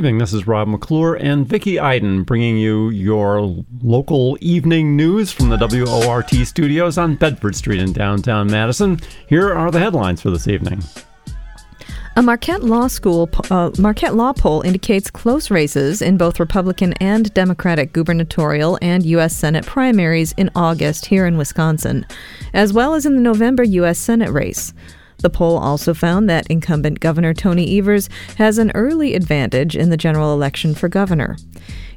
Evening. This is Rob McClure and Vicki Iden bringing you your local evening news from the WORT studios on Bedford Street in downtown Madison. Here are the headlines for this evening. A Marquette Law School uh, Marquette Law poll indicates close races in both Republican and Democratic gubernatorial and U.S. Senate primaries in August here in Wisconsin, as well as in the November U.S. Senate race. The poll also found that incumbent Governor Tony Evers has an early advantage in the general election for governor.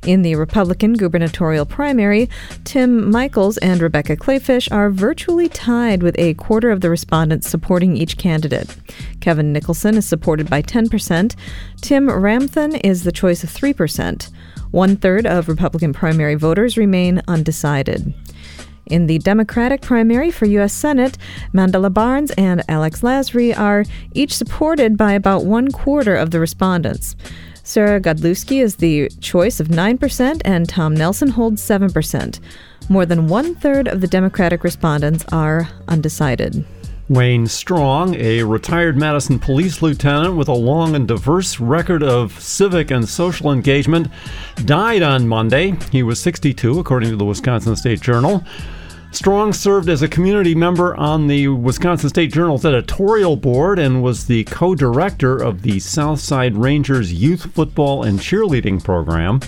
In the Republican gubernatorial primary, Tim Michels and Rebecca Kleefisch are virtually tied with a quarter of the respondents supporting each candidate. Kevin Nicholson is supported by 10%. Tim Ramthun is the choice of 3%. One third of Republican primary voters remain undecided. In the Democratic primary for U.S. Senate, Mandela Barnes and Alex Lasry are each supported by about one quarter of the respondents. Sarah Godlewski is the choice of 9%, and Tom Nelson holds 7%. More than one third of the Democratic respondents are undecided. Wayne Strong, a retired Madison police lieutenant with a long and diverse record of civic and social engagement, died on Monday. He was 62, according to the Wisconsin State Journal. Strong served as a community member on the Wisconsin State Journal's editorial board and was the co director of the Southside Rangers youth football and cheerleading program.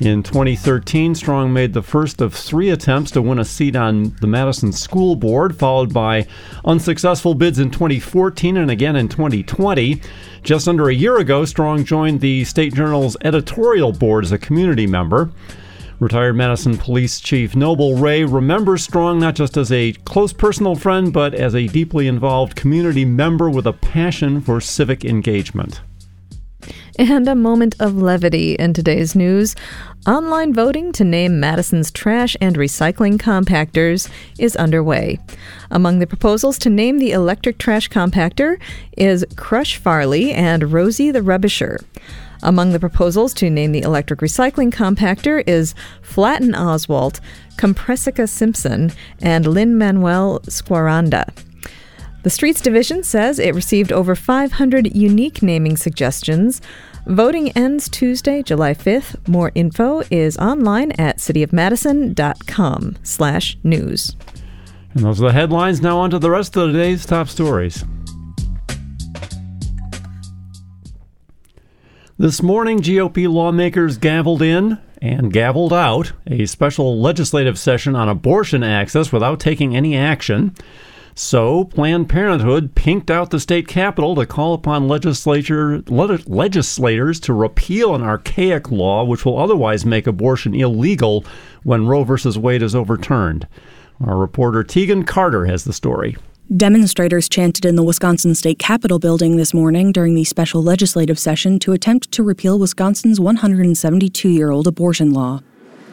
In 2013, Strong made the first of three attempts to win a seat on the Madison School Board, followed by unsuccessful bids in 2014 and again in 2020. Just under a year ago, Strong joined the State Journal's editorial board as a community member. Retired Madison Police Chief Noble Wray remembers Strong not just as a close personal friend, but as a deeply involved community member with a passion for civic engagement. And a moment of levity in today's news. Online voting to name Madison's trash and recycling compactors is underway. Among the proposals to name the electric trash compactor is Crush Farley and Rosie the Rubbisher. Among the proposals to name the electric recycling compactor is Flatten Oswalt, Compressica Simpson, and Lin Manuel Squaranda. The Streets Division says it received over 500 unique naming suggestions. Voting ends Tuesday, July 5th. More info is online at cityofmadison.com slash news. And those are the headlines. Now on to the rest of the day's top stories. This morning, GOP lawmakers gavelled in and gavelled out a special legislative session on abortion access without taking any action. So, Planned Parenthood pinked out the state capitol to call upon legislature, legislators to repeal an archaic law which will otherwise make abortion illegal when Roe v. Wade is overturned. Our reporter Tegan Carter has the story. Demonstrators chanted in the Wisconsin State Capitol building this morning during the special legislative session to attempt to repeal Wisconsin's 172 year old abortion law.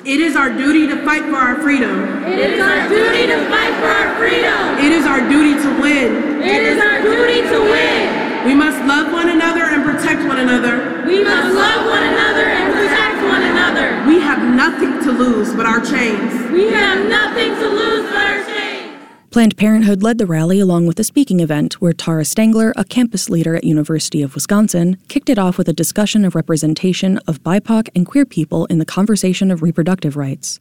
It is our duty to fight for our freedom. It is our duty to fight for our freedom. It is our duty to win. It is our duty to win. We must love one another and protect one another. We must love one another and protect one another. We have nothing to lose but our chains. We have nothing to lose but our chains. Planned Parenthood led the rally along with a speaking event where Tara Stangler, a campus leader at University of Wisconsin, kicked it off with a discussion of representation of BIPOC and queer people in the conversation of reproductive rights.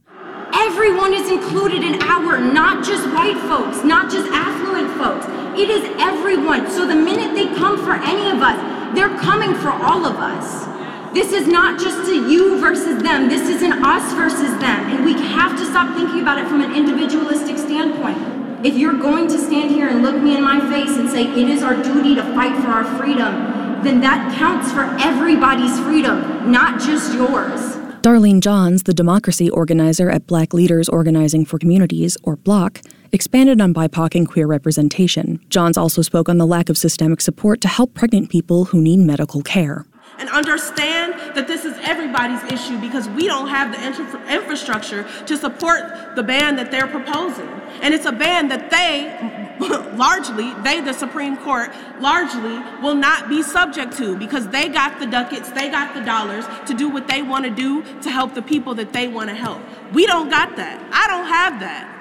Everyone is included in our, not just white folks, not just affluent folks. It is everyone. So the minute they come for any of us, they're coming for all of us. This is not just a you versus them. This is an us versus them. And we have to stop thinking about it from an individualistic standpoint. If you're going to stand here and look me in my face and say it is our duty to fight for our freedom, then that counts for everybody's freedom, not just yours. Darlene Johns, the democracy organizer at Black Leaders Organizing for Communities, or BLOC, expanded on BIPOC and queer representation. Johns also spoke on the lack of systemic support to help pregnant people who need medical care and understand that this is everybody's issue because we don't have the infrastructure to support the ban that they're proposing. And it's a ban that they, largely, they, the Supreme Court, largely will not be subject to because they got the ducats, they got the dollars to do what they want to do to help the people that they want to help. We don't got that. I don't have that.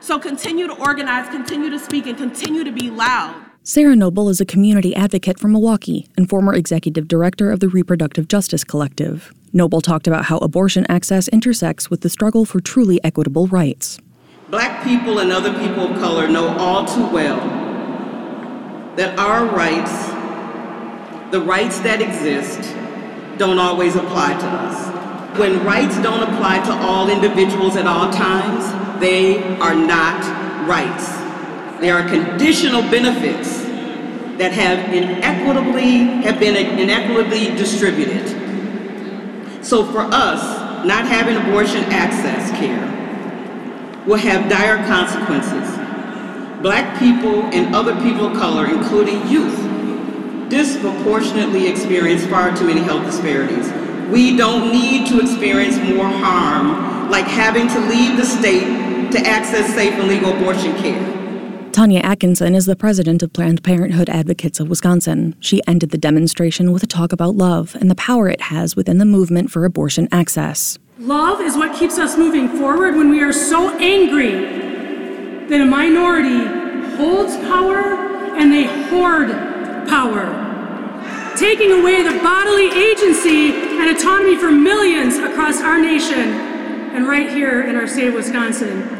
So continue to organize, continue to speak, and continue to be loud. Sarah Noble is a community advocate from Milwaukee and former executive director of the Reproductive Justice Collective. Noble talked about how abortion access intersects with the struggle for truly equitable rights. Black people and other people of color know all too well that our rights, the rights that exist, don't always apply to us. When rights don't apply to all individuals at all times, they are not rights. There are conditional benefits that have inequitably have been inequitably distributed. So for us, not having abortion access care will have dire consequences. Black people and other people of color, including youth, disproportionately experience far too many health disparities. We don't need to experience more harm like having to leave the state to access safe and legal abortion care. Tanya Atkinson is the president of Planned Parenthood Advocates of Wisconsin. She ended the demonstration with a talk about love and the power it has within the movement for abortion access. Love is what keeps us moving forward when we are so angry that a minority holds power and they hoard power. Taking away the bodily agency and autonomy for millions across our nation and right here in our state of Wisconsin.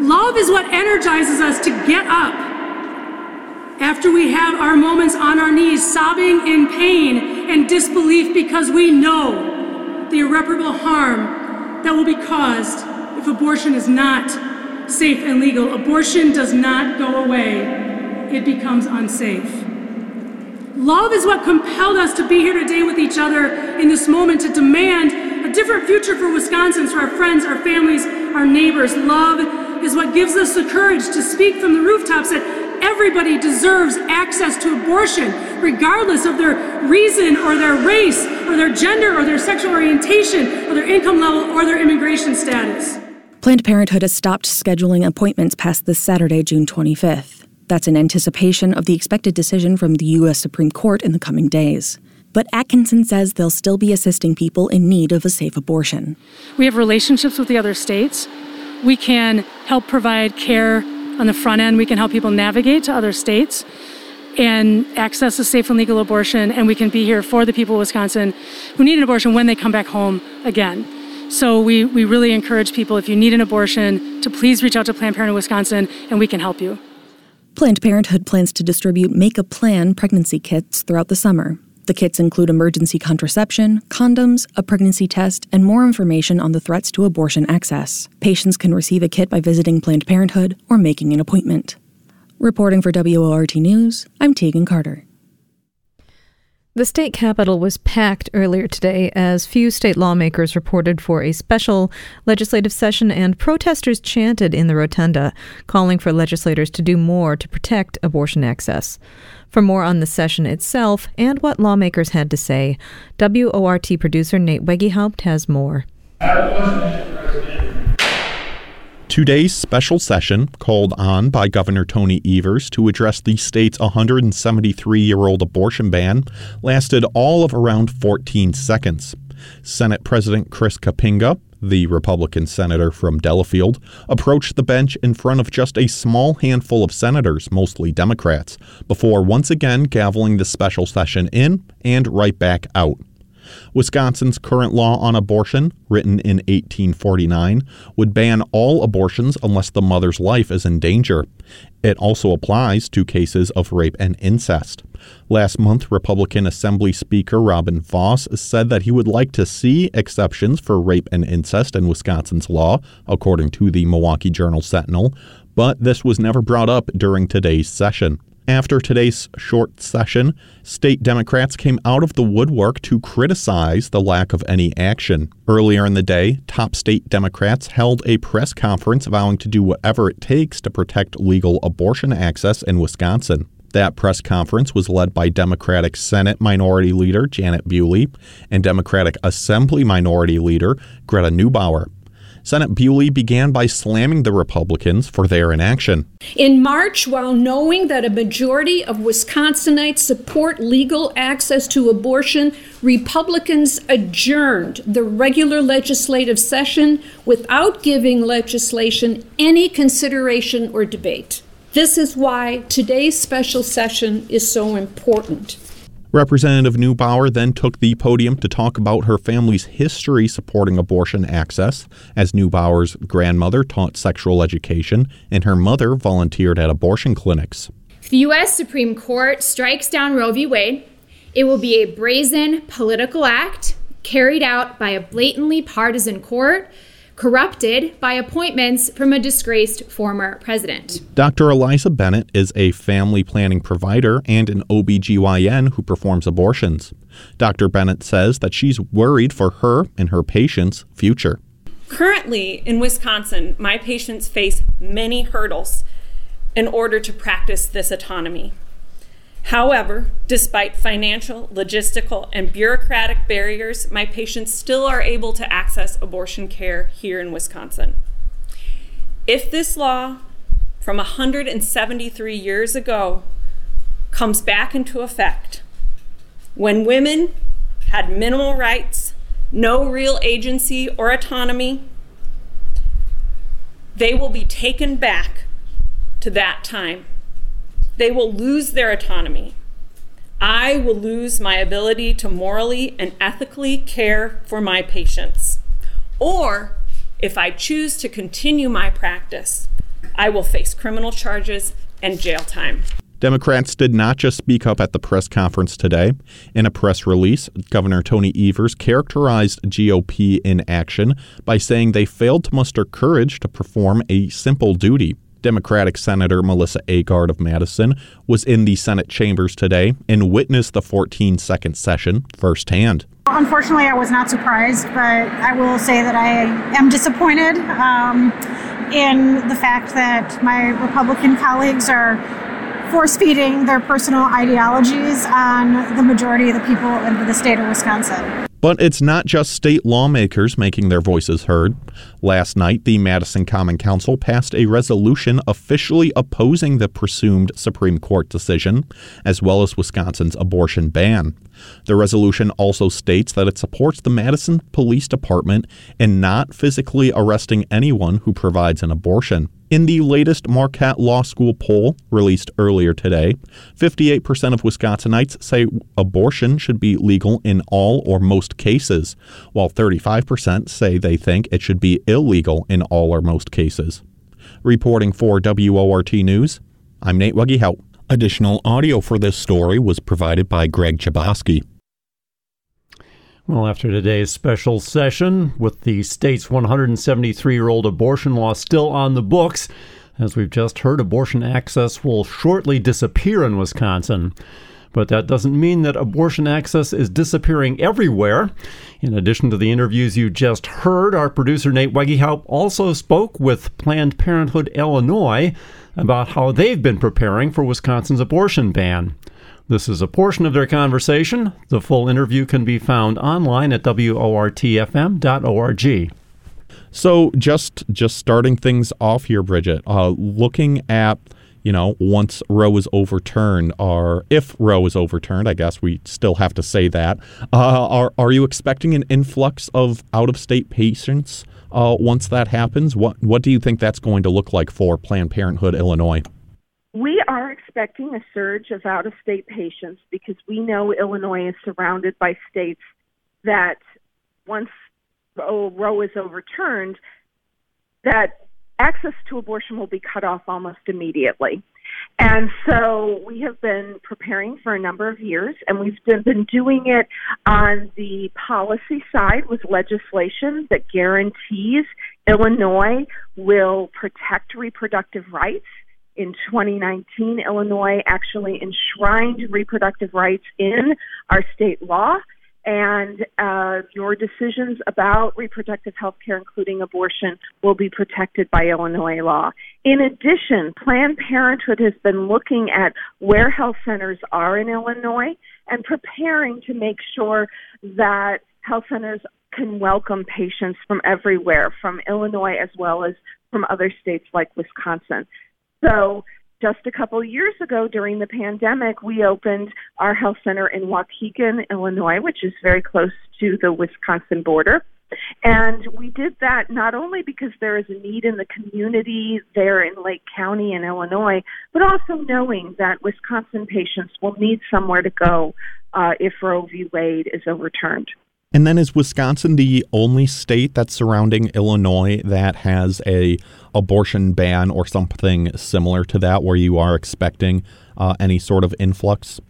Love is what energizes us to get up after we have our moments on our knees, sobbing in pain and disbelief because we know the irreparable harm that will be caused if abortion is not safe and legal. Abortion does not go away, it becomes unsafe. Love is what compelled us to be here today with each other in this moment to demand a different future for Wisconsin, for our friends, our families, our neighbors. Love is what gives us the courage to speak from the rooftops that everybody deserves access to abortion, regardless of their reason or their race or their gender or their sexual orientation or their income level or their immigration status. Planned Parenthood has stopped scheduling appointments past this Saturday, June 25th. That's in anticipation of the expected decision from the U.S. Supreme Court in the coming days. But Atkinson says they'll still be assisting people in need of a safe abortion. We have relationships with the other states we can help provide care on the front end. We can help people navigate to other states and access a safe and legal abortion. And we can be here for the people of Wisconsin who need an abortion when they come back home again. So we, we really encourage people, if you need an abortion, to please reach out to Planned Parenthood Wisconsin and we can help you. Planned Parenthood plans to distribute Make a Plan pregnancy kits throughout the summer. The kits include emergency contraception, condoms, a pregnancy test, and more information on the threats to abortion access. Patients can receive a kit by visiting Planned Parenthood or making an appointment. Reporting for WORT News, I'm Tegan Carter. The state capitol was packed earlier today as few state lawmakers reported for a special legislative session and protesters chanted in the rotunda, calling for legislators to do more to protect abortion access. For more on the session itself and what lawmakers had to say, WORT producer Nate Wegehaupt has more. Today's special session, called on by Governor Tony Evers to address the state's 173 year old abortion ban, lasted all of around 14 seconds. Senate President Chris Kapenga, the Republican senator from Delafield, approached the bench in front of just a small handful of senators, mostly Democrats, before once again gaveling the special session in and right back out. Wisconsin's current law on abortion, written in 1849, would ban all abortions unless the mother's life is in danger. It also applies to cases of rape and incest. Last month, Republican Assembly Speaker Robin Vos said that he would like to see exceptions for rape and incest in Wisconsin's law, according to the Milwaukee Journal Sentinel, but this was never brought up during today's session. After today's short session, state Democrats came out of the woodwork to criticize the lack of any action. Earlier in the day, top state Democrats held a press conference vowing to do whatever it takes to protect legal abortion access in Wisconsin. That press conference was led by Democratic Senate Minority Leader Janet Bewley and Democratic Assembly Minority Leader Greta Neubauer. Senate Bewley began by slamming the Republicans for their inaction. In March, while knowing that a majority of Wisconsinites support legal access to abortion, Republicans adjourned the regular legislative session without giving legislation any consideration or debate. This is why today's special session is so important. Representative Neubauer then took the podium to talk about her family's history supporting abortion access, as Neubauer's grandmother taught sexual education and her mother volunteered at abortion clinics. If the U.S. Supreme Court strikes down Roe v. Wade, it will be a brazen political act carried out by a blatantly partisan court corrupted by appointments from a disgraced former president. Dr. Eliza Bennett is a family planning provider and an OBGYN who performs abortions. Dr. Bennett says that she's worried for her and her patients' future. Currently in Wisconsin, my patients face many hurdles in order to practice this autonomy. However, despite financial, logistical, and bureaucratic barriers, my patients still are able to access abortion care here in Wisconsin. If this law from 173 years ago comes back into effect, when women had minimal rights, no real agency or autonomy, they will be taken back to that time they will lose their autonomy. I will lose my ability to morally and ethically care for my patients. Or, if I choose to continue my practice, I will face criminal charges and jail time. Democrats did not just speak up at the press conference today. In a press release, Governor Tony Evers characterized GOP inaction by saying they failed to muster courage to perform a simple duty Democratic Senator Melissa Agard of Madison was in the Senate chambers today and witnessed the 14 second session firsthand. Unfortunately, I was not surprised, but I will say that I am disappointed um, in the fact that my Republican colleagues are force feeding their personal ideologies on the majority of the people in the state of Wisconsin. But it's not just state lawmakers making their voices heard. Last night, the Madison Common Council passed a resolution officially opposing the presumed Supreme Court decision, as well as Wisconsin's abortion ban. The resolution also states that it supports the Madison Police Department in not physically arresting anyone who provides an abortion. In the latest Marquette Law School poll released earlier today, 58% of Wisconsinites say abortion should be legal in all or most cases, while 35% say they think it should be illegal in all or most cases. Reporting for WORT News, I'm Nate Wegehaupt. Additional audio for this story was provided by Greg Chaboski. Well, after today's special session, with the state's 173 year old abortion law still on the books, as we've just heard, abortion access will shortly disappear in Wisconsin. But that doesn't mean that abortion access is disappearing everywhere. In addition to the interviews you just heard, our producer Nate Wegehaupt also spoke with Planned Parenthood Illinois about how they've been preparing for Wisconsin's abortion ban. This is a portion of their conversation. The full interview can be found online at wortfm.org. So, just just starting things off here, Bridget, uh, looking at you know once Roe is overturned, or if Roe is overturned, I guess we still have to say that. Uh, are are you expecting an influx of out of state patients uh, once that happens? What what do you think that's going to look like for Planned Parenthood Illinois? We are expecting a surge of out of state patients because we know Illinois is surrounded by states that once Roe is overturned, that access to abortion will be cut off almost immediately. And so we have been preparing for a number of years, and we've been doing it on the policy side with legislation that guarantees Illinois will protect reproductive rights. In 2019, Illinois actually enshrined reproductive rights in our state law and uh, your decisions about reproductive health care, including abortion, will be protected by Illinois law. In addition, Planned Parenthood has been looking at where health centers are in Illinois and preparing to make sure that health centers can welcome patients from everywhere, from Illinois as well as from other states like Wisconsin. So just a couple years ago during the pandemic, we opened our health center in Waukegan, Illinois, which is very close to the Wisconsin border. And we did that not only because there is a need in the community there in Lake County in Illinois, but also knowing that Wisconsin patients will need somewhere to go uh, if Roe v. Wade is overturned. And then is Wisconsin the only state that's surrounding Illinois that has a abortion ban or something similar to that where you are expecting uh, any sort of influx?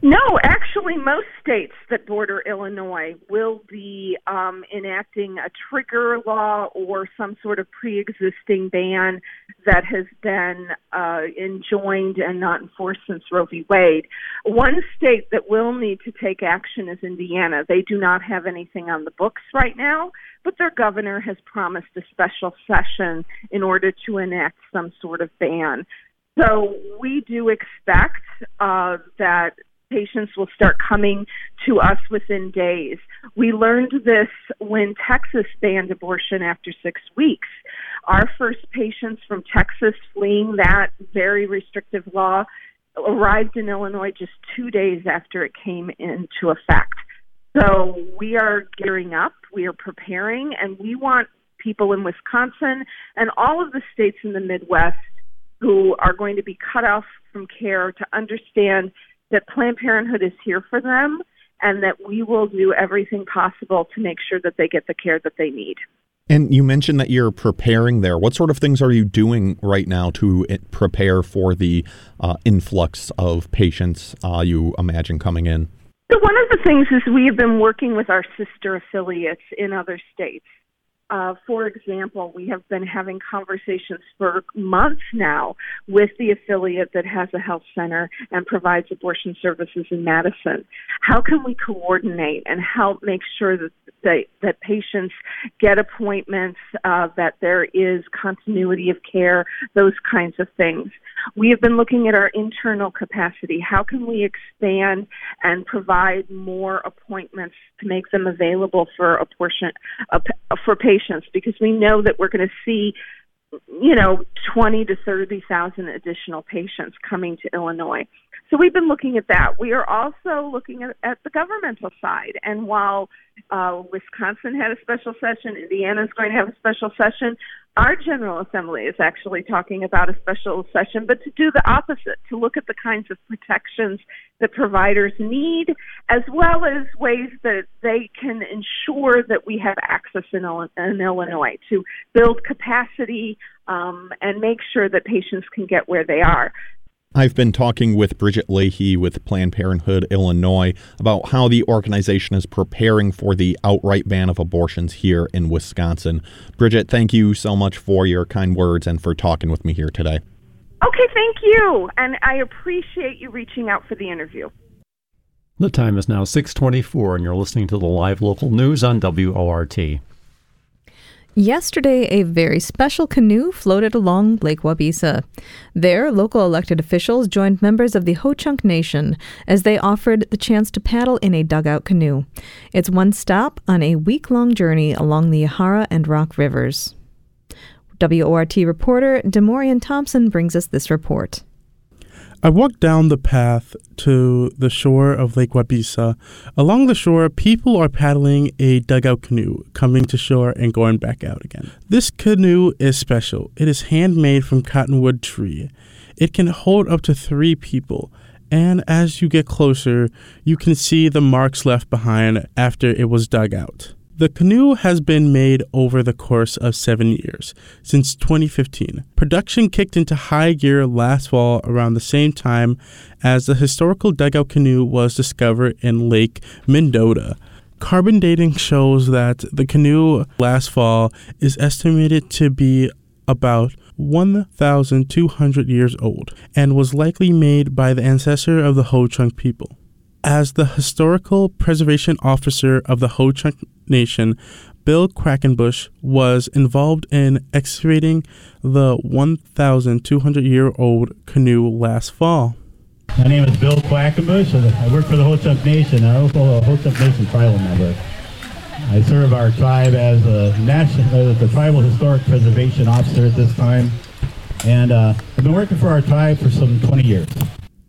No, actually, most states that border Illinois will be um, enacting a trigger law or some sort of pre existing ban that has been uh, enjoined and not enforced since Roe v. Wade. One state that will need to take action is Indiana. They do not have anything on the books right now, but their governor has promised a special session in order to enact some sort of ban. So we do expect uh, that patients will start coming to us within days. We learned this when Texas banned abortion after six weeks. Our first patients from Texas fleeing that very restrictive law arrived in Illinois just two days after it came into effect. So we are gearing up, we are preparing, and we want people in Wisconsin and all of the states in the Midwest who are going to be cut off from care to understand that Planned Parenthood is here for them and that we will do everything possible to make sure that they get the care that they need. And you mentioned that you're preparing there. What sort of things are you doing right now to eh, prepare for the uh, influx of patients uh, you imagine coming in? So, one of the things is we have been working with our sister affiliates in other states. Uh, for example, we have been having conversations for months now with the affiliate that has a health center and provides abortion services in Madison. How can we coordinate and help make sure that that, that patients get appointments, uh, that there is continuity of care, those kinds of things? We have been looking at our internal capacity. How can we expand and provide more appointments to make them available for abortion uh, for patients? Patients because we know that we're going to see you know 20 to 30,000 additional patients coming to Illinois. So we've been looking at that. We are also looking at, at the governmental side. And while uh, Wisconsin had a special session, Indiana is going to have a special session, our General Assembly is actually talking about a special session, but to do the opposite, to look at the kinds of protections that providers need, as well as ways that they can ensure that we have access in, in Illinois to build capacity um, and make sure that patients can get where they are. I've been talking with Bridget Leahy with Planned Parenthood Illinois about how the organization is preparing for the outright ban of abortions here in Wisconsin. Bridget, thank you so much for your kind words and for talking with me here today. Okay, thank you. And I appreciate you reaching out for the interview. The time is now 624 and you're listening to the live local news on WORT. Yesterday, a very special canoe floated along Lake Waubesa. There, local elected officials joined members of the Ho Chunk Nation as they offered the chance to paddle in a dugout canoe. It's one stop on a week long journey along the Yahara and Rock Rivers. WORT reporter Demarion Thompson brings us this report. I walked down the path to the shore of Lake Waubesa. Along the shore, people are paddling a dugout canoe, coming to shore and going back out again. This canoe is special. It is handmade from cottonwood tree. It can hold up to three people, and as you get closer, you can see the marks left behind after it was dug out. The canoe has been made over the course of seven years, since 2015. Production kicked into high gear last fall around the same time as the historical dugout canoe was discovered in Lake Mendota. Carbon dating shows that the canoe last fall is estimated to be about 1,200 years old and was likely made by the ancestor of the Ho Chunk people. As the historical preservation officer of the Ho Chunk Nation, Bill Quackenbush was involved in excavating the 1,200 year old canoe last fall. My name is Bill Quackenbush. I work for the Ho Chunk Nation. I'm a Ho Chunk Nation tribal member. I serve our tribe as a national, the tribal historic preservation officer at this time, and uh, I've been working for our tribe for some 20 years.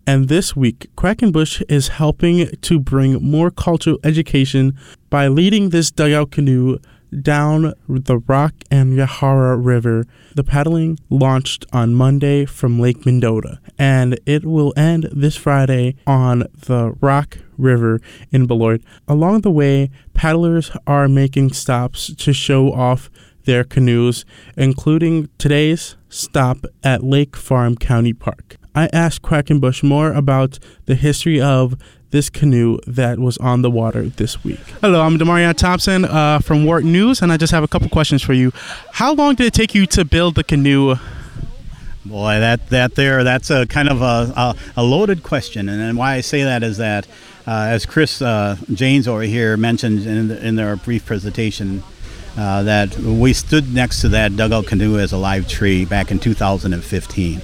And this week, Quackenbush is helping to bring more cultural education by leading this dugout canoe down the Rock and Yahara River. The paddling launched on Monday from Lake Mendota, and it will end this Friday on the Rock River in Beloit. Along the way, paddlers are making stops to show off their canoes, including today's stop at Lake Farm County Park. I asked Quackenbush more about the history of this canoe that was on the water this week. Hello, I'm Demarion Thompson uh, from WORT News, and I just have a couple questions for you. How long did it take you to build the canoe? Boy, that that there, that's a kind of a, a, a loaded question, and, and why I say that is that, uh, as Chris uh, Janes over here mentioned in, in their brief presentation, uh, that we stood next to that dugout canoe as a live tree back in 2015.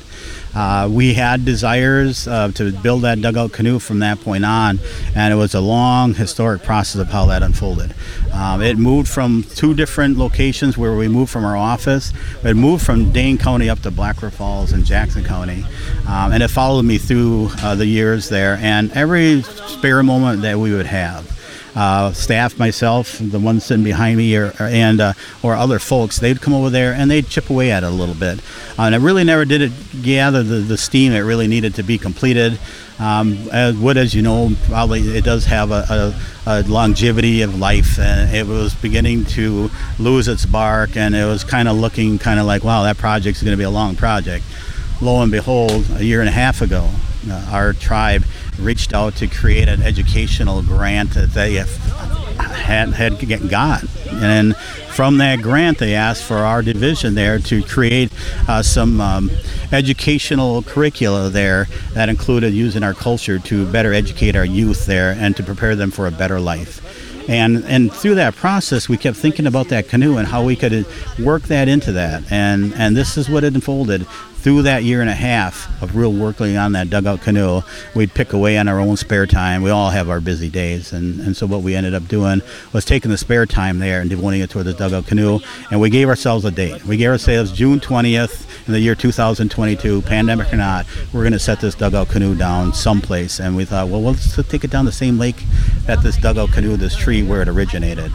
Uh, we had desires uh, to build that dugout canoe from that point on, and it was a long historic process of how that unfolded. Um, it moved from two different locations where we moved from our office. It moved from Dane County up to Black River Falls in Jackson County, um, and it followed me through uh, the years there. And every spare moment that we would have, uh, staff, myself, the ones sitting behind me, or, or and uh, or other folks, they'd come over there and they'd chip away at it a little bit. Uh, and I really never did it gather the, the steam it really needed to be completed. Um, as wood, as you know, probably it does have a, a, a, longevity of life, and it was beginning to lose its bark, and it was kind of looking kind of like, wow, that project's going to be a long project. Lo and behold, a year and a half ago, uh, our tribe reached out to create an educational grant that they had, had got. And from that grant, they asked for our division there to create uh, some um, educational curricula there that included using our culture to better educate our youth there and to prepare them for a better life. And, and through that process, we kept thinking about that canoe and how we could work that into that. And, and this is what it unfolded through that year and a half of real working on that dugout canoe, we'd pick away on our own spare time. We all have our busy days. And, and so what we ended up doing was taking the spare time there and devoting it toward the dugout canoe. And we gave ourselves a date. We gave ourselves June 20th in the year 2022, pandemic or not, we're going to set this dugout canoe down someplace. And we thought, well, let's take it down the same lake that this dugout canoe, this tree, where it originated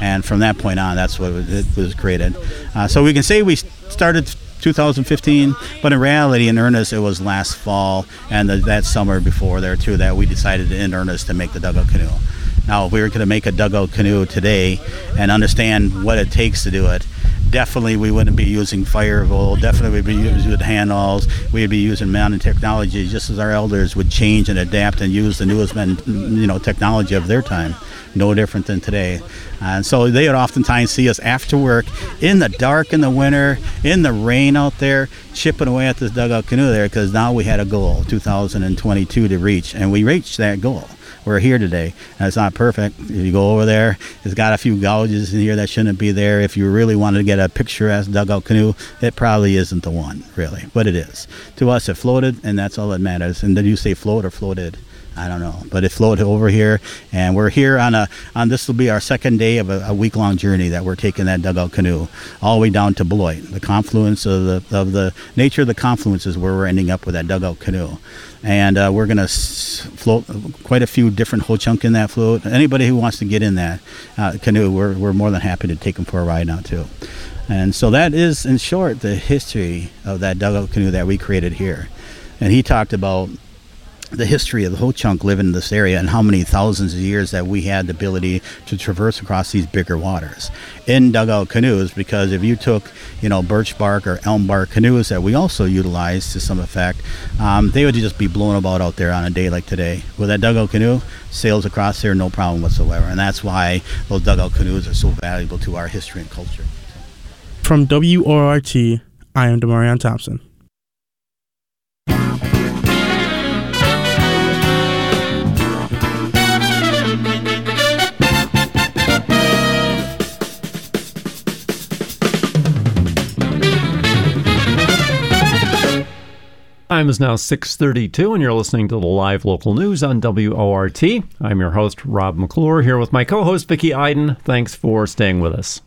and from that point on, that's what it was created. Uh, so we can say we started 2015, but in reality, in earnest, it was last fall and the, that summer before there too that we decided in earnest to make the dugout canoe. Now, if we were going to make a dugout canoe today and understand what it takes to do it, definitely we wouldn't be using Firevolt. Definitely we'd be using hand awls. We'd be using modern technology, just as our elders would change and adapt and use the newest, you know, technology of their time no different than today. And so they would oftentimes see us after work in the dark in the winter, in the rain out there, chipping away at this dugout canoe there because now we had a goal, 2022 to reach, and we reached that goal. We're here today, and it's not perfect. If you go over there, it's got a few gouges in here that shouldn't be there. If you really wanted to get a picturesque dugout canoe, it probably isn't the one, really, but it is. To us, it floated, and that's all that matters. And did you say float or floated? I don't know, but it flowed over here, and we're here on a on this will be our second day of a, a week long journey that we're taking that dugout canoe all the way down to Beloit. The confluence of the of the nature of the confluence is where we're ending up with that dugout canoe, and uh, we're gonna float quite a few different Ho Chunk in that float. Anybody who wants to get in that uh, canoe, we're we're more than happy to take them for a ride now too. And so that is, in short, the history of that dugout canoe that we created here. And he talked about the history of the Ho Chunk living in this area and how many thousands of years that we had the ability to traverse across these bigger waters. In dugout canoes because if you took you know birch bark or elm bark canoes that we also utilize to some effect um, they would just be blown about out there on a day like today. With that dugout canoe sails across there no problem whatsoever. And that's why those dugout canoes are so valuable to our history and culture. From WORT I am Demarion Thompson Time is now 6:32 and you're listening to the live local news on WORT. I'm your host Rob McClure here with my co-host Vicki Iden. Thanks for staying with us.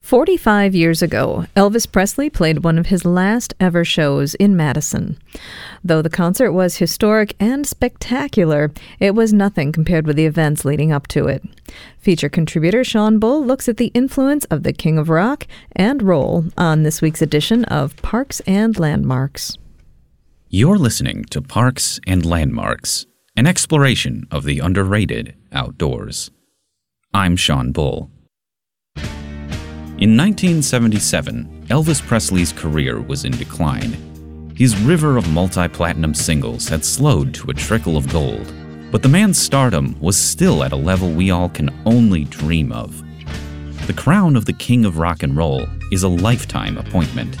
45 years ago, Elvis Presley played one of his last ever shows in Madison. Though the concert was historic and spectacular, it was nothing compared with the events leading up to it. Feature contributor Sean Bull looks at the influence of the King of Rock and roll on this week's edition of Parks and Landmarks. You're listening to Parks and Landmarks, an exploration of the underrated outdoors. I'm Sean Bull. In 1977, Elvis Presley's career was in decline. His river of multi platinum singles had slowed to a trickle of gold, but the man's stardom was still at a level we all can only dream of. The crown of the King of Rock and Roll is a lifetime appointment.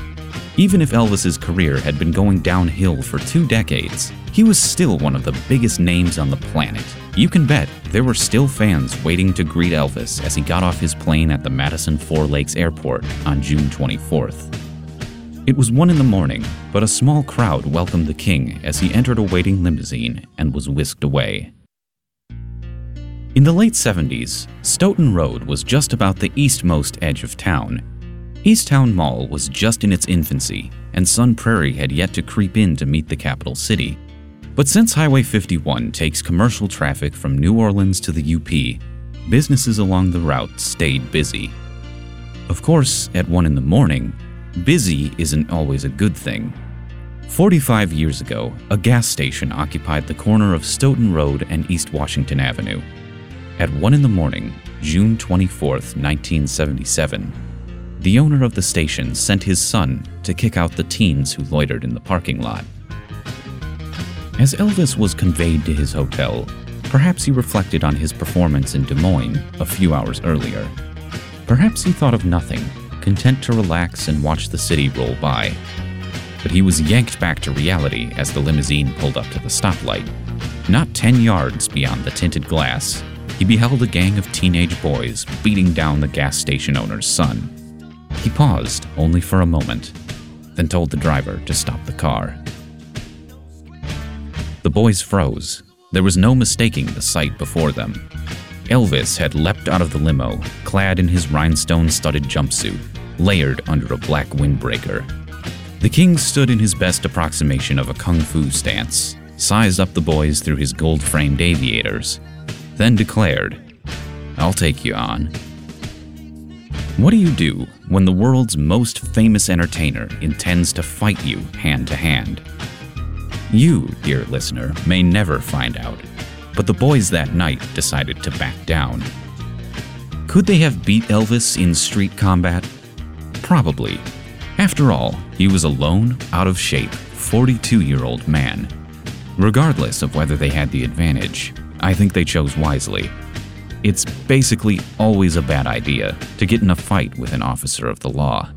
Even if Elvis's career had been going downhill for two decades, he was still one of the biggest names on the planet. You can bet there were still fans waiting to greet Elvis as he got off his plane at the Madison Four Lakes Airport on June 24th. It was 1 in the morning, but a small crowd welcomed the king as he entered a waiting limousine and was whisked away. In the late 70s, Stoughton Road was just about the eastmost edge of town. East Towne Mall was just in its infancy, and Sun Prairie had yet to creep in to meet the capital city. But since Highway 51 takes commercial traffic from New Orleans to the UP, businesses along the route stayed busy. Of course, at 1 in the morning, busy isn't always a good thing. 45 years ago, a gas station occupied the corner of Stoughton Road and East Washington Avenue. At 1 in the morning, June 24, 1977, the owner of the station sent his son to kick out the teens who loitered in the parking lot. As Elvis was conveyed to his hotel, perhaps he reflected on his performance in Des Moines a few hours earlier. Perhaps he thought of nothing, content to relax and watch the city roll by. But he was yanked back to reality as the limousine pulled up to the stoplight. Not 10 yards beyond the tinted glass, he beheld a gang of teenage boys beating down the gas station owner's son. He paused only for a moment, then told the driver to stop the car. The boys froze. There was no mistaking the sight before them. Elvis had leapt out of the limo, clad in his rhinestone studded jumpsuit, layered under a black windbreaker. The king stood in his best approximation of a kung fu stance, sized up the boys through his gold framed aviators, then declared, I'll take you on. What do you do when the world's most famous entertainer intends to fight you hand to hand? You, dear listener, may never find out, but the boys that night decided to back down. Could they have beat Elvis in street combat? Probably. After all, he was a lone, out of shape, 42 year old man. Regardless of whether they had the advantage, I think they chose wisely. It's basically always a bad idea to get in a fight with an officer of the law.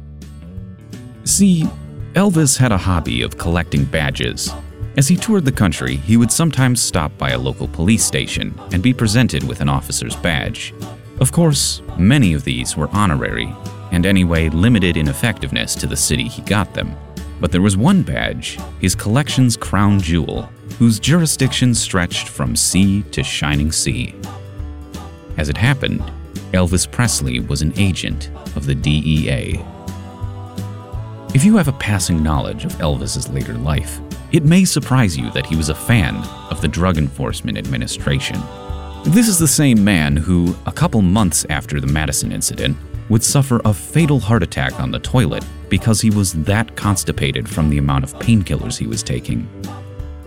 See, Elvis had a hobby of collecting badges, as he toured the country, he would sometimes stop by a local police station and be presented with an officer's badge. Of course, many of these were honorary, and anyway limited in effectiveness to the city he got them. But there was one badge, his collection's crown jewel, whose jurisdiction stretched from sea to shining sea. As it happened, Elvis Presley was an agent of the DEA. If you have a passing knowledge of Elvis's later life, it may surprise you that he was a fan of the Drug Enforcement Administration. This is the same man who, a couple months after the Madison incident, would suffer a fatal heart attack on the toilet because he was that constipated from the amount of painkillers he was taking.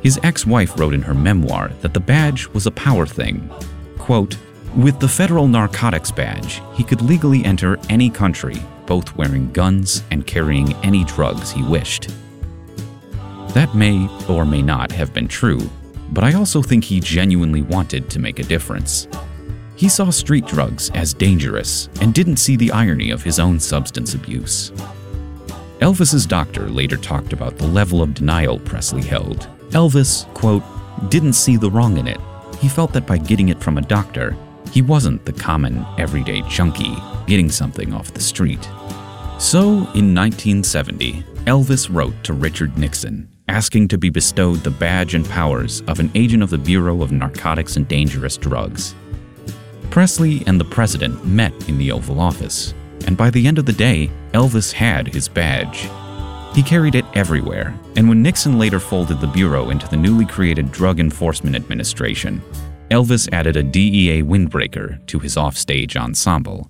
His ex wife wrote in her memoir that the badge was a power thing. Quote, with the federal narcotics badge, he could legally enter any country, both wearing guns and carrying any drugs he wished. That may or may not have been true, but I also think he genuinely wanted to make a difference. He saw street drugs as dangerous and didn't see the irony of his own substance abuse. Elvis's doctor later talked about the level of denial Presley held. Elvis, quote, didn't see the wrong in it. He felt that by getting it from a doctor, he wasn't the common, everyday junkie getting something off the street. So, in 1970, Elvis wrote to Richard Nixon asking to be bestowed the badge and powers of an agent of the Bureau of Narcotics and Dangerous Drugs. Presley and the president met in the Oval Office. and by the end of the day, Elvis had his badge. He carried it everywhere, and when Nixon later folded the Bureau into the newly created Drug Enforcement Administration, Elvis added a DEA windbreaker to his offstage ensemble.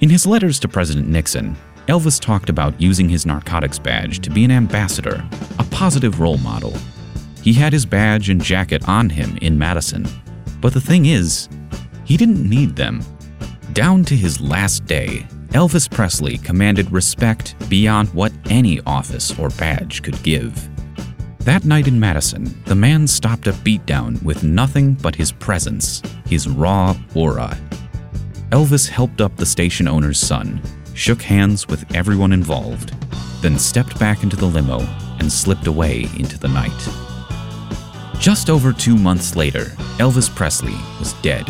In his letters to President Nixon, Elvis talked about using his narcotics badge to be an ambassador, a positive role model. He had his badge and jacket on him in Madison, but the thing is, he didn't need them. Down to his last day, Elvis Presley commanded respect beyond what any office or badge could give. That night in Madison, the man stopped a beatdown with nothing but his presence, his raw aura. Elvis helped up the station owner's son, shook hands with everyone involved, then stepped back into the limo and slipped away into the night. Just over two months later, Elvis Presley was dead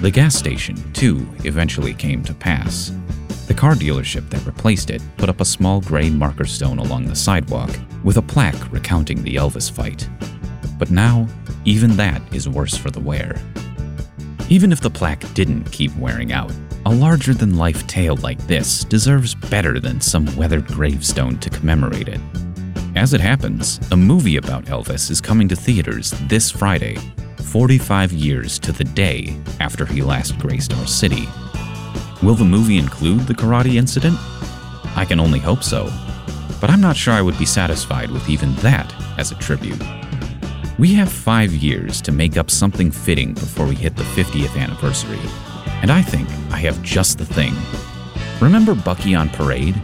the gas station, too, eventually came to pass. The car dealership that replaced it put up a small gray marker stone along the sidewalk with a plaque recounting the Elvis fight. But now, even that is worse for the wear. Even if the plaque didn't keep wearing out, a larger than life tale like this deserves better than some weathered gravestone to commemorate it. As it happens, a movie about Elvis is coming to theaters this Friday, 45 years to the day after he last graced our city. Will the movie include the karate incident? I can only hope so, but I'm not sure I would be satisfied with even that as a tribute. We have five years to make up something fitting before we hit the 50th anniversary, and I think I have just the thing. Remember Bucky on Parade?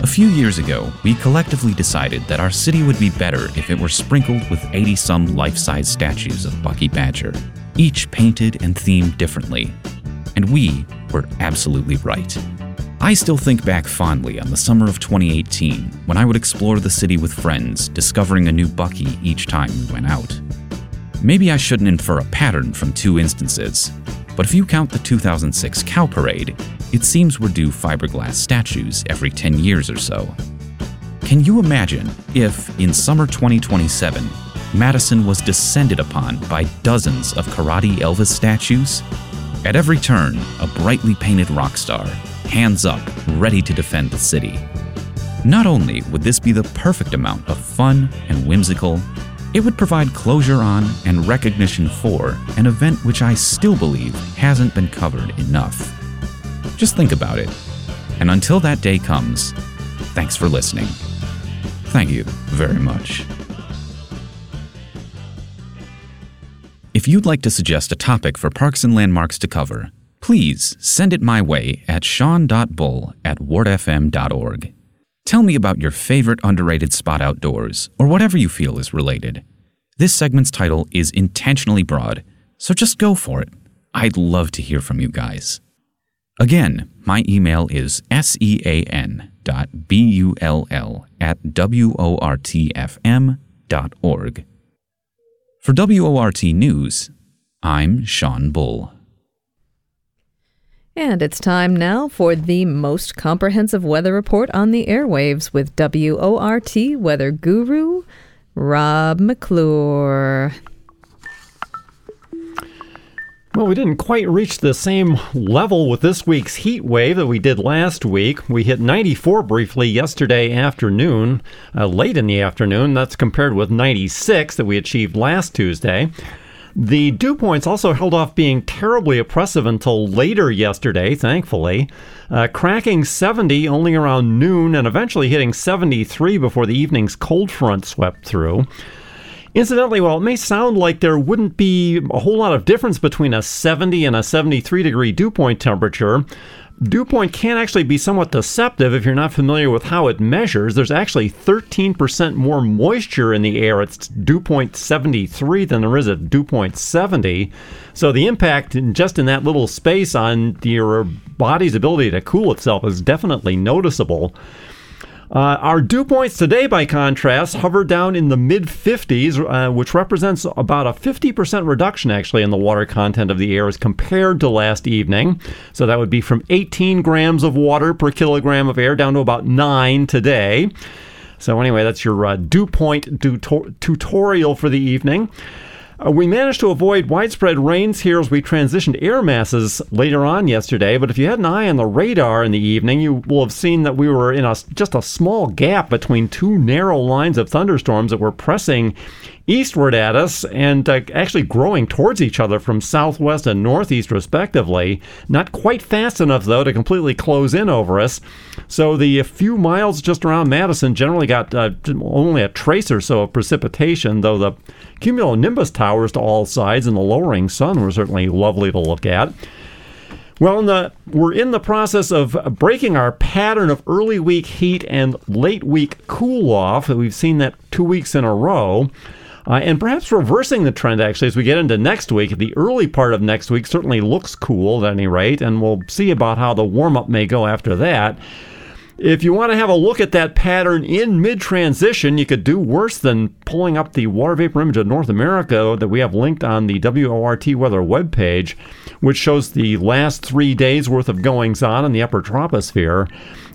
A few years ago, we collectively decided that our city would be better if it were sprinkled with 80 some life size statues of Bucky Badger, each painted and themed differently. And we were absolutely right. I still think back fondly on the summer of 2018 when I would explore the city with friends, discovering a new Bucky each time we went out. Maybe I shouldn't infer a pattern from two instances, but if you count the 2006 Cow Parade, it seems we're due fiberglass statues every 10 years or so. Can you imagine if, in summer 2027, Madison was descended upon by dozens of karate Elvis statues? At every turn, a brightly painted rock star, hands up, ready to defend the city. Not only would this be the perfect amount of fun and whimsical, it would provide closure on and recognition for an event which I still believe hasn't been covered enough. Just think about it. And until that day comes, thanks for listening. Thank you very much. If you'd like to suggest a topic for Parks and Landmarks to cover, please send it my way at sean.bull at wortfm.org. Tell me about your favorite underrated spot outdoors, or whatever you feel is related. This segment's title is intentionally broad, so just go for it. I'd love to hear from you guys. Again, my email is sean.bull at wortfm.org. For WORT News, I'm Sean Bull. And it's time now for the most comprehensive weather report on the airwaves with WORT weather guru, Rob McClure. Well, we didn't quite reach the same level with this week's heat wave that we did last week. We hit 94 briefly yesterday afternoon, uh, late in the afternoon. That's compared with 96 that we achieved last Tuesday. The dew points also held off being terribly oppressive until later yesterday, thankfully, uh, cracking 70 only around noon and eventually hitting 73 before the evening's cold front swept through. Incidentally, while it may sound like there wouldn't be a whole lot of difference between a 70 and a 73 degree dew point temperature, dew point can actually be somewhat deceptive if you're not familiar with how it measures. There's actually 13% more moisture in the air at dew point 73 than there is at dew point 70. So the impact just in that little space on your body's ability to cool itself is definitely noticeable. Uh, our dew points today, by contrast, hover down in the mid 50s, uh, which represents about a 50% reduction actually in the water content of the air as compared to last evening. So that would be from 18 grams of water per kilogram of air down to about 9 today. So, anyway, that's your uh, dew point tutorial for the evening. Uh, we managed to avoid widespread rains here as we transitioned air masses later on yesterday, but if you had an eye on the radar in the evening, you will have seen that we were in a, just a small gap between two narrow lines of thunderstorms that were pressing eastward at us and uh, actually growing towards each other from southwest and northeast, respectively. Not quite fast enough, though, to completely close in over us. So the few miles just around Madison generally got uh, only a trace or so of precipitation, though the cumulonimbus towers to all sides and the lowering sun were certainly lovely to look at. Well, in the, we're in the process of breaking our pattern of early week heat and late week cool off. We've seen that two weeks in a row. Uh, and perhaps reversing the trend actually as we get into next week. The early part of next week certainly looks cool at any rate, and we'll see about how the warm up may go after that. If you want to have a look at that pattern in mid transition, you could do worse than pulling up the water vapor image of North America that we have linked on the WORT weather webpage, which shows the last three days worth of goings on in the upper troposphere.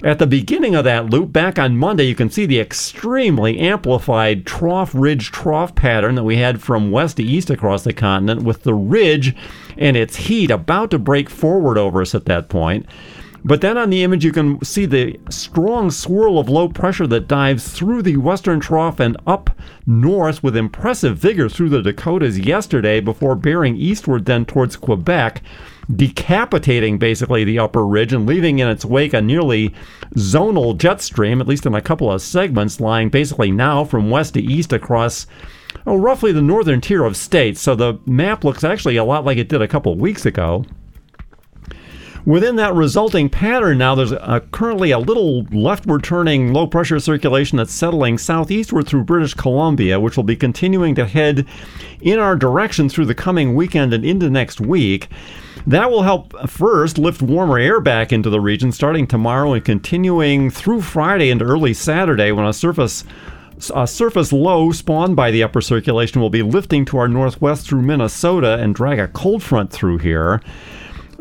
At the beginning of that loop, back on Monday, you can see the extremely amplified trough ridge trough pattern that we had from west to east across the continent, with the ridge and its heat about to break forward over us at that point. But then on the image, you can see the strong swirl of low pressure that dives through the western trough and up north with impressive vigor through the Dakotas yesterday before bearing eastward then towards Quebec, decapitating basically the upper ridge and leaving in its wake a nearly zonal jet stream, at least in a couple of segments, lying basically now from west to east across. Oh, roughly the northern tier of states, so the map looks actually a lot like it did a couple of weeks ago. Within that resulting pattern, now there's a, currently a little leftward turning low pressure circulation that's settling southeastward through British Columbia, which will be continuing to head in our direction through the coming weekend and into next week. That will help first lift warmer air back into the region starting tomorrow and continuing through Friday into early Saturday when a surface a surface low spawned by the upper circulation will be lifting to our northwest through Minnesota and drag a cold front through here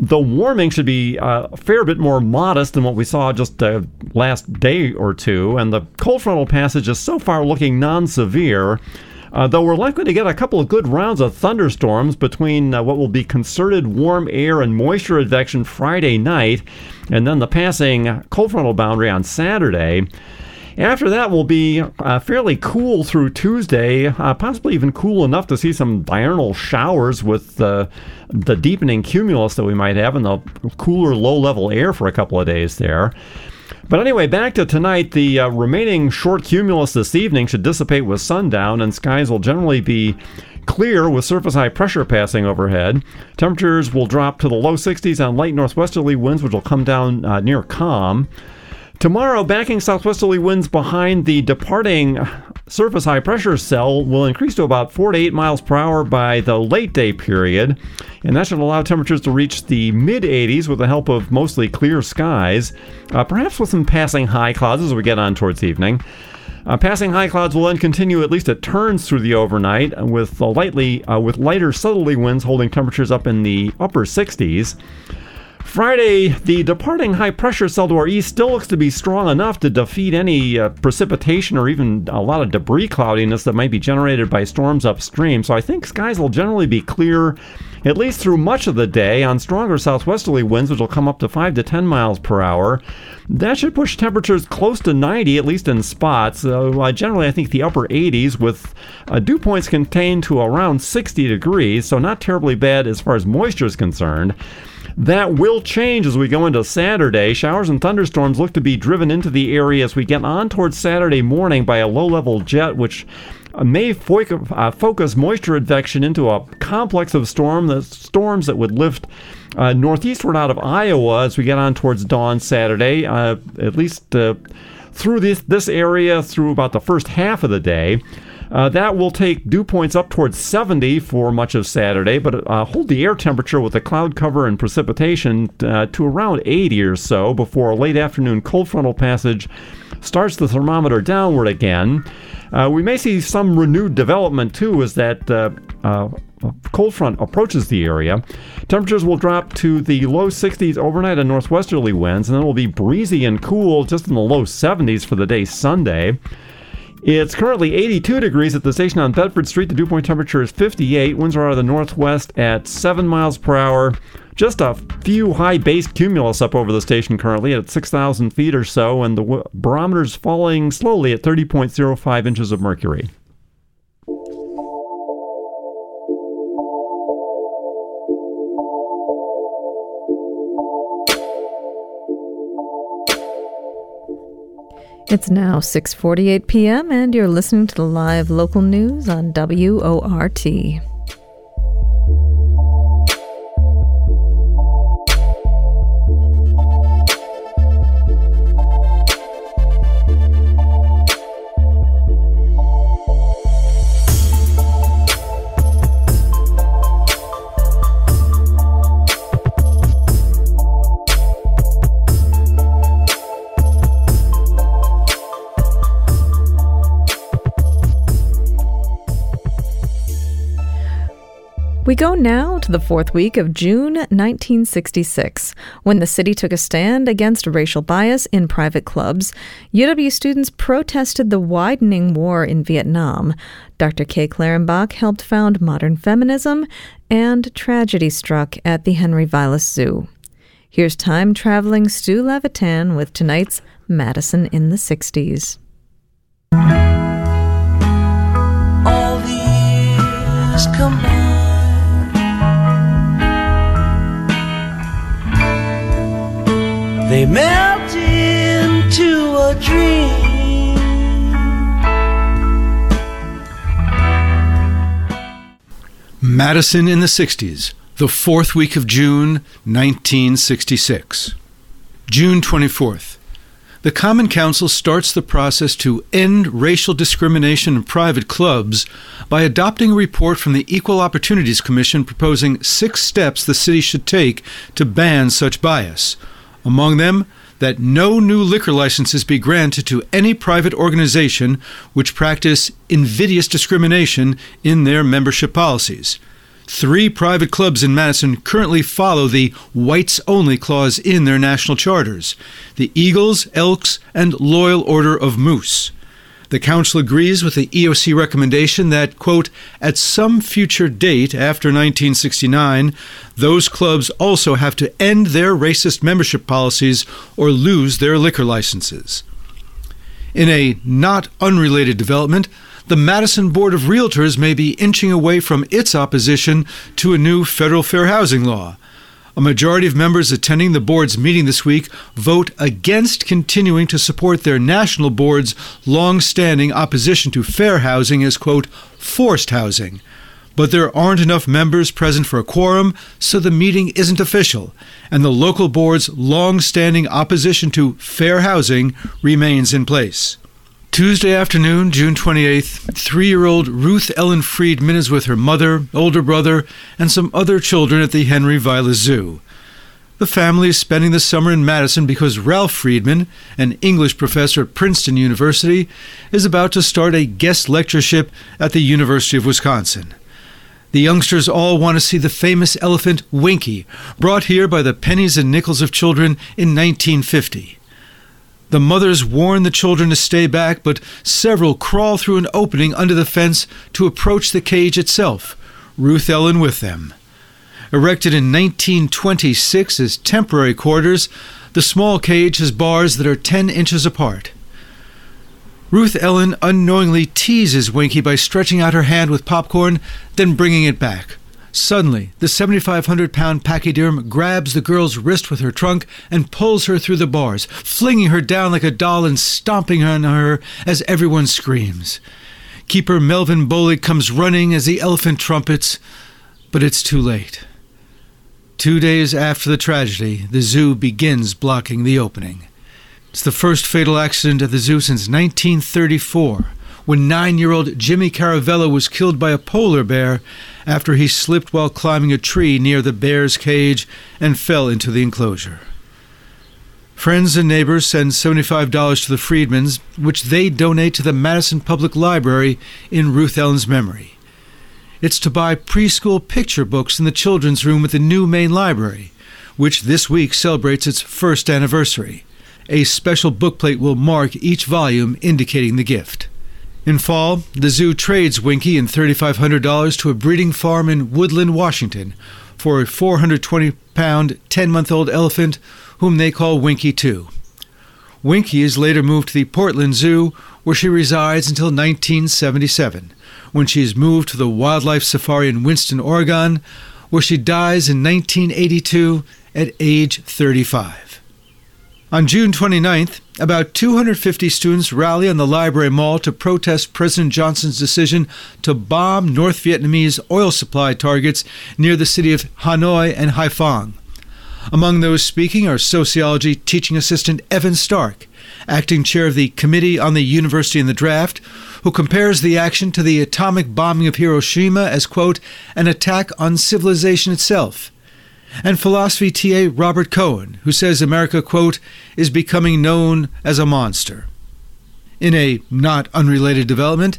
the warming should be uh, a fair bit more modest than what we saw just the last day or two, and the cold frontal passage is so far looking non severe. Uh, though we're likely to get a couple of good rounds of thunderstorms between uh, what will be concerted warm air and moisture advection Friday night, and then the passing cold frontal boundary on Saturday. After that, we'll be uh, fairly cool through Tuesday, uh, possibly even cool enough to see some diurnal showers with the deepening cumulus that we might have and the cooler low level air for a couple of days there. But anyway, back to tonight. The uh, remaining short cumulus this evening should dissipate with sundown, and skies will generally be clear with surface high pressure passing overhead. Temperatures will drop to the low 60s on light northwesterly winds, which will come down uh, near calm. Tomorrow, backing southwesterly winds behind the departing surface high pressure cell will increase to about 4 to 8 miles per hour by the late day period, and that should allow temperatures to reach the mid 80s with the help of mostly clear skies, uh, perhaps with some passing high clouds as we get on towards evening. Uh, passing high clouds will then continue at least at turns through the overnight, with lightly uh, with lighter southerly winds holding temperatures up in the upper 60s. Friday, the departing high pressure cell to our east still looks to be strong enough to defeat any uh, precipitation or even a lot of debris cloudiness that might be generated by storms upstream. So I think skies will generally be clear at least through much of the day on stronger southwesterly winds, which will come up to 5 to 10 miles per hour. That should push temperatures close to 90, at least in spots. Uh, generally, I think the upper 80s with uh, dew points contained to around 60 degrees, so not terribly bad as far as moisture is concerned. That will change as we go into Saturday. Showers and thunderstorms look to be driven into the area as we get on towards Saturday morning by a low level jet, which uh, may uh, focus moisture advection into a complex of storm that, storms that would lift uh, northeastward out of Iowa as we get on towards dawn Saturday, uh, at least uh, through this, this area through about the first half of the day. Uh, that will take dew points up towards 70 for much of Saturday, but uh, hold the air temperature with the cloud cover and precipitation uh, to around 80 or so before a late afternoon cold frontal passage starts the thermometer downward again. Uh, we may see some renewed development too as that uh, uh, cold front approaches the area. Temperatures will drop to the low 60s overnight on northwesterly winds, and then it will be breezy and cool just in the low 70s for the day Sunday. It's currently 82 degrees at the station on Bedford Street. The dew point temperature is 58. Winds are out of the northwest at 7 miles per hour. Just a few high base cumulus up over the station currently at 6,000 feet or so, and the w- barometer's falling slowly at 30.05 inches of mercury. It's now 6:48 p.m. and you're listening to the live local news on WORT. We go now to the fourth week of June 1966, when the city took a stand against racial bias in private clubs. UW students protested the widening war in Vietnam. Dr. Kay Clarenbach helped found Modern Feminism, and tragedy struck at the Henry Vilas Zoo. Here's time traveling Stu Levitan with tonight's Madison in the 60s. All these combined They melt into a dream. Madison in the 60s, the fourth week of June, 1966. June 24th. The Common Council starts the process to end racial discrimination in private clubs by adopting a report from the Equal Opportunities Commission proposing six steps the city should take to ban such bias. Among them, that no new liquor licenses be granted to any private organization which practice invidious discrimination in their membership policies. Three private clubs in Madison currently follow the whites only clause in their national charters the Eagles, Elks, and Loyal Order of Moose. The Council agrees with the EOC recommendation that, quote, at some future date after 1969, those clubs also have to end their racist membership policies or lose their liquor licenses. In a not unrelated development, the Madison Board of Realtors may be inching away from its opposition to a new federal fair housing law. A majority of members attending the board's meeting this week vote against continuing to support their national board's long standing opposition to fair housing as, quote, forced housing. But there aren't enough members present for a quorum, so the meeting isn't official, and the local board's long standing opposition to fair housing remains in place. Tuesday afternoon, June 28th, three year old Ruth Ellen Friedman is with her mother, older brother, and some other children at the Henry Vilas Zoo. The family is spending the summer in Madison because Ralph Friedman, an English professor at Princeton University, is about to start a guest lectureship at the University of Wisconsin. The youngsters all want to see the famous elephant Winky, brought here by the pennies and nickels of children in 1950. The mothers warn the children to stay back, but several crawl through an opening under the fence to approach the cage itself, Ruth Ellen with them. Erected in 1926 as temporary quarters, the small cage has bars that are 10 inches apart. Ruth Ellen unknowingly teases Winky by stretching out her hand with popcorn, then bringing it back. Suddenly, the 7,500 pound pachyderm grabs the girl's wrist with her trunk and pulls her through the bars, flinging her down like a doll and stomping on her as everyone screams. Keeper Melvin Bowley comes running as the elephant trumpets, but it's too late. Two days after the tragedy, the zoo begins blocking the opening. It's the first fatal accident at the zoo since 1934 when nine year old Jimmy Caravella was killed by a polar bear after he slipped while climbing a tree near the bear's cage and fell into the enclosure. Friends and neighbors send $75 to the Friedmans, which they donate to the Madison Public Library in Ruth Ellen's memory. It's to buy preschool picture books in the children's room at the new main library, which this week celebrates its first anniversary. A special bookplate will mark each volume indicating the gift. In fall, the zoo trades Winky and $3,500 to a breeding farm in Woodland, Washington, for a 420 pound, 10 month old elephant whom they call Winky 2. Winky is later moved to the Portland Zoo, where she resides until 1977, when she is moved to the Wildlife Safari in Winston, Oregon, where she dies in 1982 at age 35. On June 29th, about 250 students rally on the Library Mall to protest President Johnson's decision to bomb North Vietnamese oil supply targets near the city of Hanoi and Haiphong. Among those speaking are sociology teaching assistant Evan Stark, acting chair of the Committee on the University and the Draft, who compares the action to the atomic bombing of Hiroshima as, quote, an attack on civilization itself. And philosophy TA Robert Cohen, who says America, quote, is becoming known as a monster. In a not unrelated development,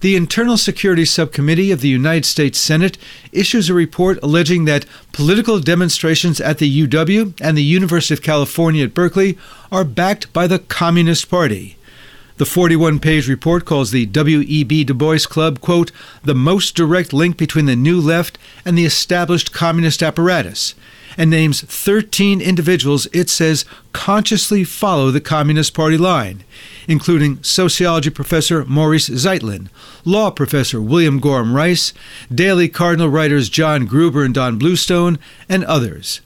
the Internal Security Subcommittee of the United States Senate issues a report alleging that political demonstrations at the UW and the University of California at Berkeley are backed by the Communist Party. The 41 page report calls the W.E.B. Du Bois Club, quote, the most direct link between the New Left and the established communist apparatus, and names 13 individuals it says consciously follow the Communist Party line, including sociology professor Maurice Zeitlin, law professor William Gorham Rice, Daily Cardinal writers John Gruber and Don Bluestone, and others.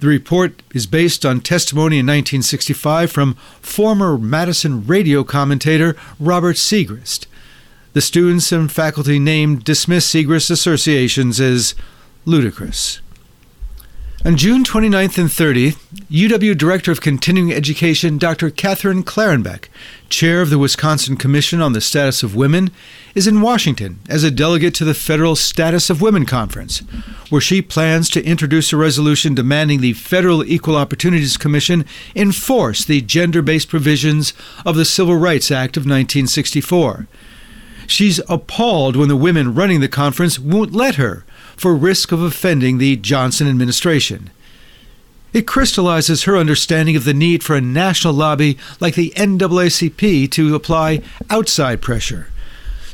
The report is based on testimony in 1965 from former Madison radio commentator Robert Segrist. The students and faculty named dismiss Segrist's associations as ludicrous. On June 29th and 30th, UW Director of Continuing Education Dr. Kathryn Clarenbach, chair of the Wisconsin Commission on the Status of Women, is in Washington as a delegate to the Federal Status of Women Conference, where she plans to introduce a resolution demanding the Federal Equal Opportunities Commission enforce the gender based provisions of the Civil Rights Act of 1964. She's appalled when the women running the conference won't let her for risk of offending the Johnson administration. It crystallizes her understanding of the need for a national lobby like the NAACP to apply outside pressure.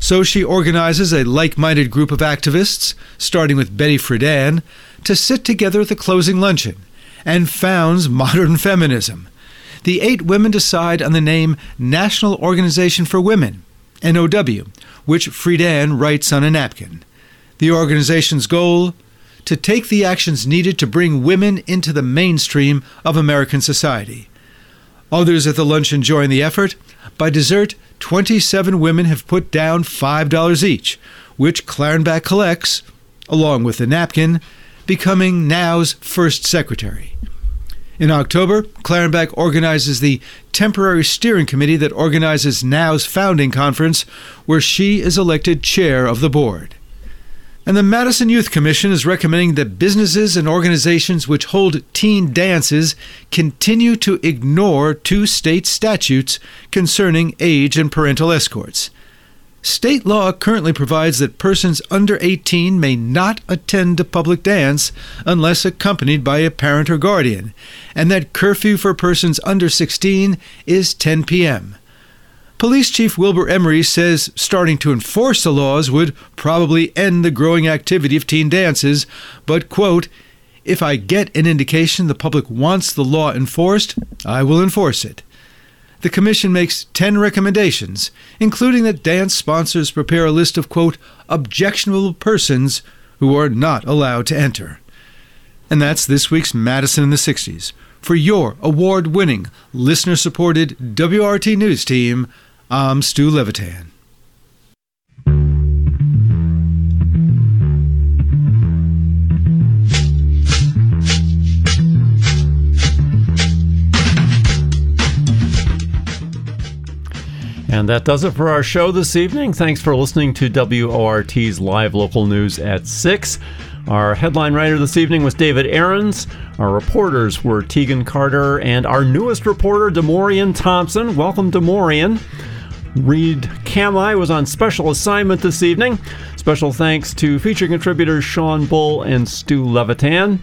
So she organizes a like minded group of activists, starting with Betty Friedan, to sit together at the closing luncheon and founds modern feminism. The eight women decide on the name National Organization for Women, NOW, which Friedan writes on a napkin. The organization's goal? To take the actions needed to bring women into the mainstream of American society. Others at the luncheon join the effort. By dessert, 27 women have put down $5 each, which Clarenbach collects, along with the napkin, becoming NOW's first secretary. In October, Clarenbach organizes the temporary steering committee that organizes NOW's founding conference, where she is elected chair of the board. And the Madison Youth Commission is recommending that businesses and organizations which hold teen dances continue to ignore two state statutes concerning age and parental escorts. State law currently provides that persons under 18 may not attend a public dance unless accompanied by a parent or guardian, and that curfew for persons under 16 is 10 p.m. Police Chief Wilbur Emery says starting to enforce the laws would probably end the growing activity of teen dances, but, quote, if I get an indication the public wants the law enforced, I will enforce it. The Commission makes 10 recommendations, including that dance sponsors prepare a list of, quote, objectionable persons who are not allowed to enter. And that's this week's Madison in the 60s. For your award winning, listener supported WORT News team, I'm Stu Levitan. And that does it for our show this evening. Thanks for listening to WORT's live local news at 6. Our headline writer this evening was David Aarons. Our reporters were Tegan Carter and our newest reporter, Demarion Thompson. Welcome, Demarion. Reed Kamai was on special assignment this evening. Special thanks to feature contributors Sean Bull and Stu Levitan.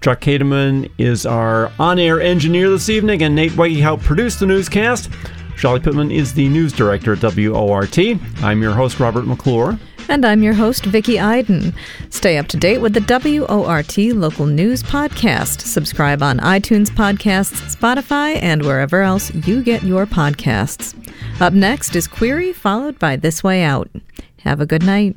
Chuck Kademan is our on air engineer this evening, and Nate White helped produce the newscast. Shelly Pittman is the news director at WORT. I'm your host, Robert McClure. And I'm your host, Vicki Iden. Stay up to date with the WORT Local News Podcast. Subscribe on iTunes Podcasts, Spotify, and wherever else you get your podcasts. Up next is Query, followed by This Way Out. Have a good night.